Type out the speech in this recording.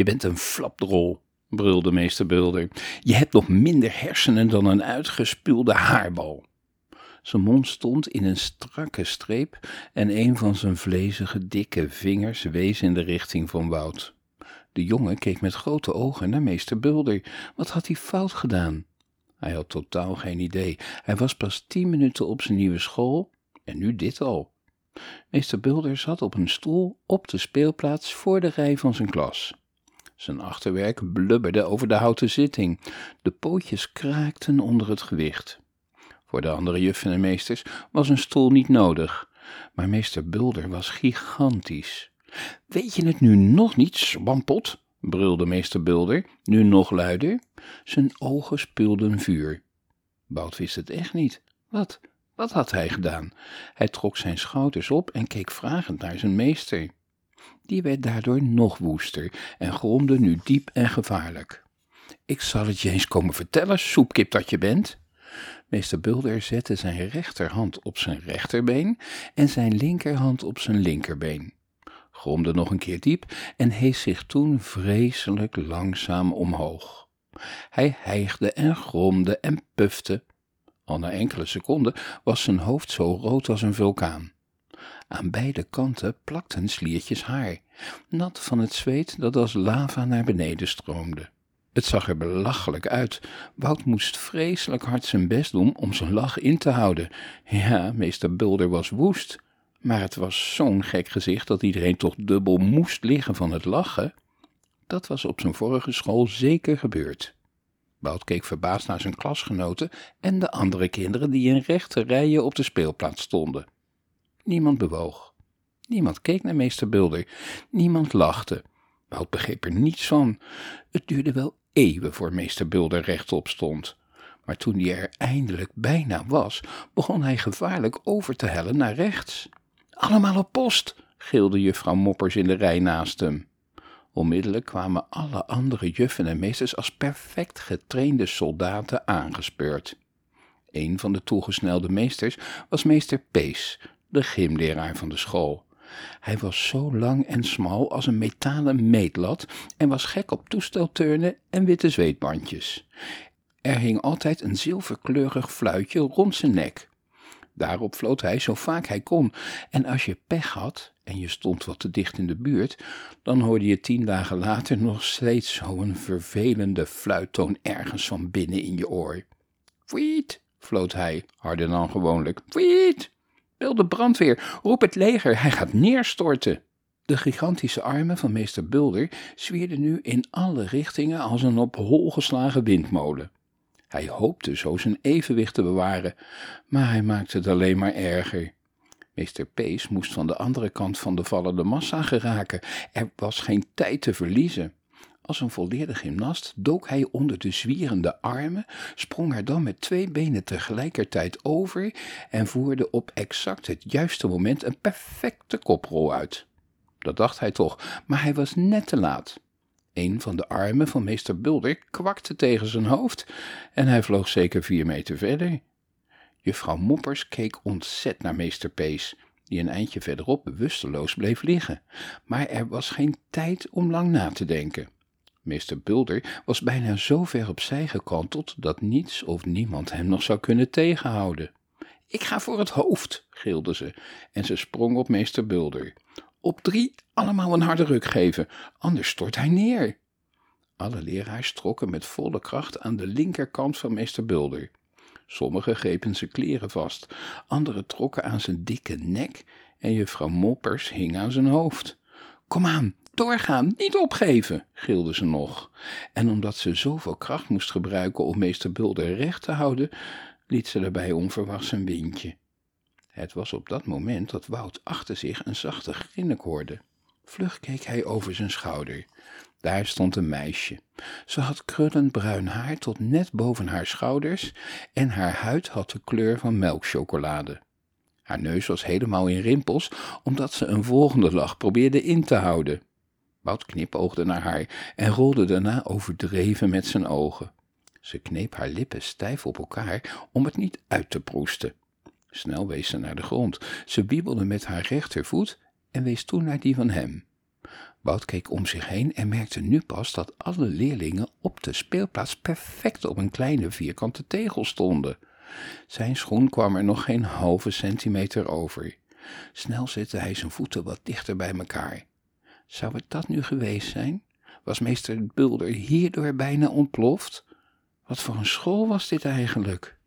Je bent een flapdrol, brulde meester Bulder. Je hebt nog minder hersenen dan een uitgespuwde haarbal. Zijn mond stond in een strakke streep en een van zijn vlezige, dikke vingers wees in de richting van Wout. De jongen keek met grote ogen naar meester Bulder. Wat had hij fout gedaan? Hij had totaal geen idee. Hij was pas tien minuten op zijn nieuwe school en nu dit al. Meester Bulder zat op een stoel op de speelplaats voor de rij van zijn klas. Zijn achterwerk blubberde over de houten zitting. De pootjes kraakten onder het gewicht. Voor de andere juffen en meesters was een stoel niet nodig, maar meester Bulder was gigantisch. Weet je het nu nog niet, swampot? brulde meester Bulder, nu nog luider. Zijn ogen speelden vuur. Bout wist het echt niet. Wat? Wat had hij gedaan? Hij trok zijn schouders op en keek vragend naar zijn meester. Die werd daardoor nog woester en gromde nu diep en gevaarlijk. Ik zal het je eens komen vertellen, soepkip dat je bent. Meester Bulder zette zijn rechterhand op zijn rechterbeen en zijn linkerhand op zijn linkerbeen. Gromde nog een keer diep en hees zich toen vreselijk langzaam omhoog. Hij hijgde en gromde en pufte. Al na enkele seconden was zijn hoofd zo rood als een vulkaan. Aan beide kanten plakten sliertjes haar, nat van het zweet dat als lava naar beneden stroomde. Het zag er belachelijk uit. Wout moest vreselijk hard zijn best doen om zijn lach in te houden. Ja, meester Bulder was woest. Maar het was zo'n gek gezicht dat iedereen toch dubbel moest liggen van het lachen. Dat was op zijn vorige school zeker gebeurd. Wout keek verbaasd naar zijn klasgenoten en de andere kinderen die in rechte rijen op de speelplaats stonden. Niemand bewoog. Niemand keek naar meester Bulder. Niemand lachte. Wout begreep er niets van. Het duurde wel eeuwen voor meester Bulder rechtop stond. Maar toen hij er eindelijk bijna was, begon hij gevaarlijk over te hellen naar rechts. Allemaal op post, gilde juffrouw Moppers in de rij naast hem. Onmiddellijk kwamen alle andere juffen en meesters als perfect getrainde soldaten aangespeurd. Een van de toegesnelde meesters was meester Pees, de gymleraar van de school. Hij was zo lang en smal als een metalen meetlat en was gek op toestelturnen en witte zweetbandjes. Er hing altijd een zilverkleurig fluitje rond zijn nek. Daarop floot hij zo vaak hij kon, en als je pech had en je stond wat te dicht in de buurt, dan hoorde je tien dagen later nog steeds zo'n vervelende fluittoon ergens van binnen in je oor. Fwiet, floot hij, harder dan gewoonlijk. Fwiet, bel de brandweer, roep het leger, hij gaat neerstorten. De gigantische armen van meester Bulder zwierden nu in alle richtingen als een op hol geslagen windmolen. Hij hoopte zo zijn evenwicht te bewaren, maar hij maakte het alleen maar erger. Meester Pees moest van de andere kant van de vallende massa geraken. Er was geen tijd te verliezen. Als een volleerde gymnast dook hij onder de zwierende armen, sprong er dan met twee benen tegelijkertijd over en voerde op exact het juiste moment een perfecte koprol uit. Dat dacht hij toch, maar hij was net te laat. Een van de armen van meester Bulder kwakte tegen zijn hoofd en hij vloog zeker vier meter verder. Juffrouw Moppers keek ontzet naar meester Pees, die een eindje verderop bewusteloos bleef liggen. Maar er was geen tijd om lang na te denken. Meester Bulder was bijna zo ver opzij gekanteld dat niets of niemand hem nog zou kunnen tegenhouden. Ik ga voor het hoofd, gilde ze, en ze sprong op meester Bulder. Op drie allemaal een harde ruk geven, anders stort hij neer. Alle leraars trokken met volle kracht aan de linkerkant van meester Bulder. Sommigen grepen zijn kleren vast, anderen trokken aan zijn dikke nek en juffrouw Moppers hing aan zijn hoofd. Kom aan, doorgaan, niet opgeven, gilde ze nog. En omdat ze zoveel kracht moest gebruiken om meester Bulder recht te houden, liet ze daarbij onverwachts een windje. Het was op dat moment dat Wout achter zich een zachte grinnik hoorde. Vlug keek hij over zijn schouder. Daar stond een meisje. Ze had krullend bruin haar tot net boven haar schouders en haar huid had de kleur van melkchocolade. Haar neus was helemaal in rimpels, omdat ze een volgende lach probeerde in te houden. Wout knipoogde naar haar en rolde daarna overdreven met zijn ogen. Ze kneep haar lippen stijf op elkaar om het niet uit te proesten. Snel wees ze naar de grond. Ze biebelde met haar rechtervoet en wees toen naar die van hem. Wout keek om zich heen en merkte nu pas dat alle leerlingen op de speelplaats perfect op een kleine vierkante tegel stonden. Zijn schoen kwam er nog geen halve centimeter over. Snel zette hij zijn voeten wat dichter bij elkaar. Zou het dat nu geweest zijn? Was meester Bulder hierdoor bijna ontploft? Wat voor een school was dit eigenlijk?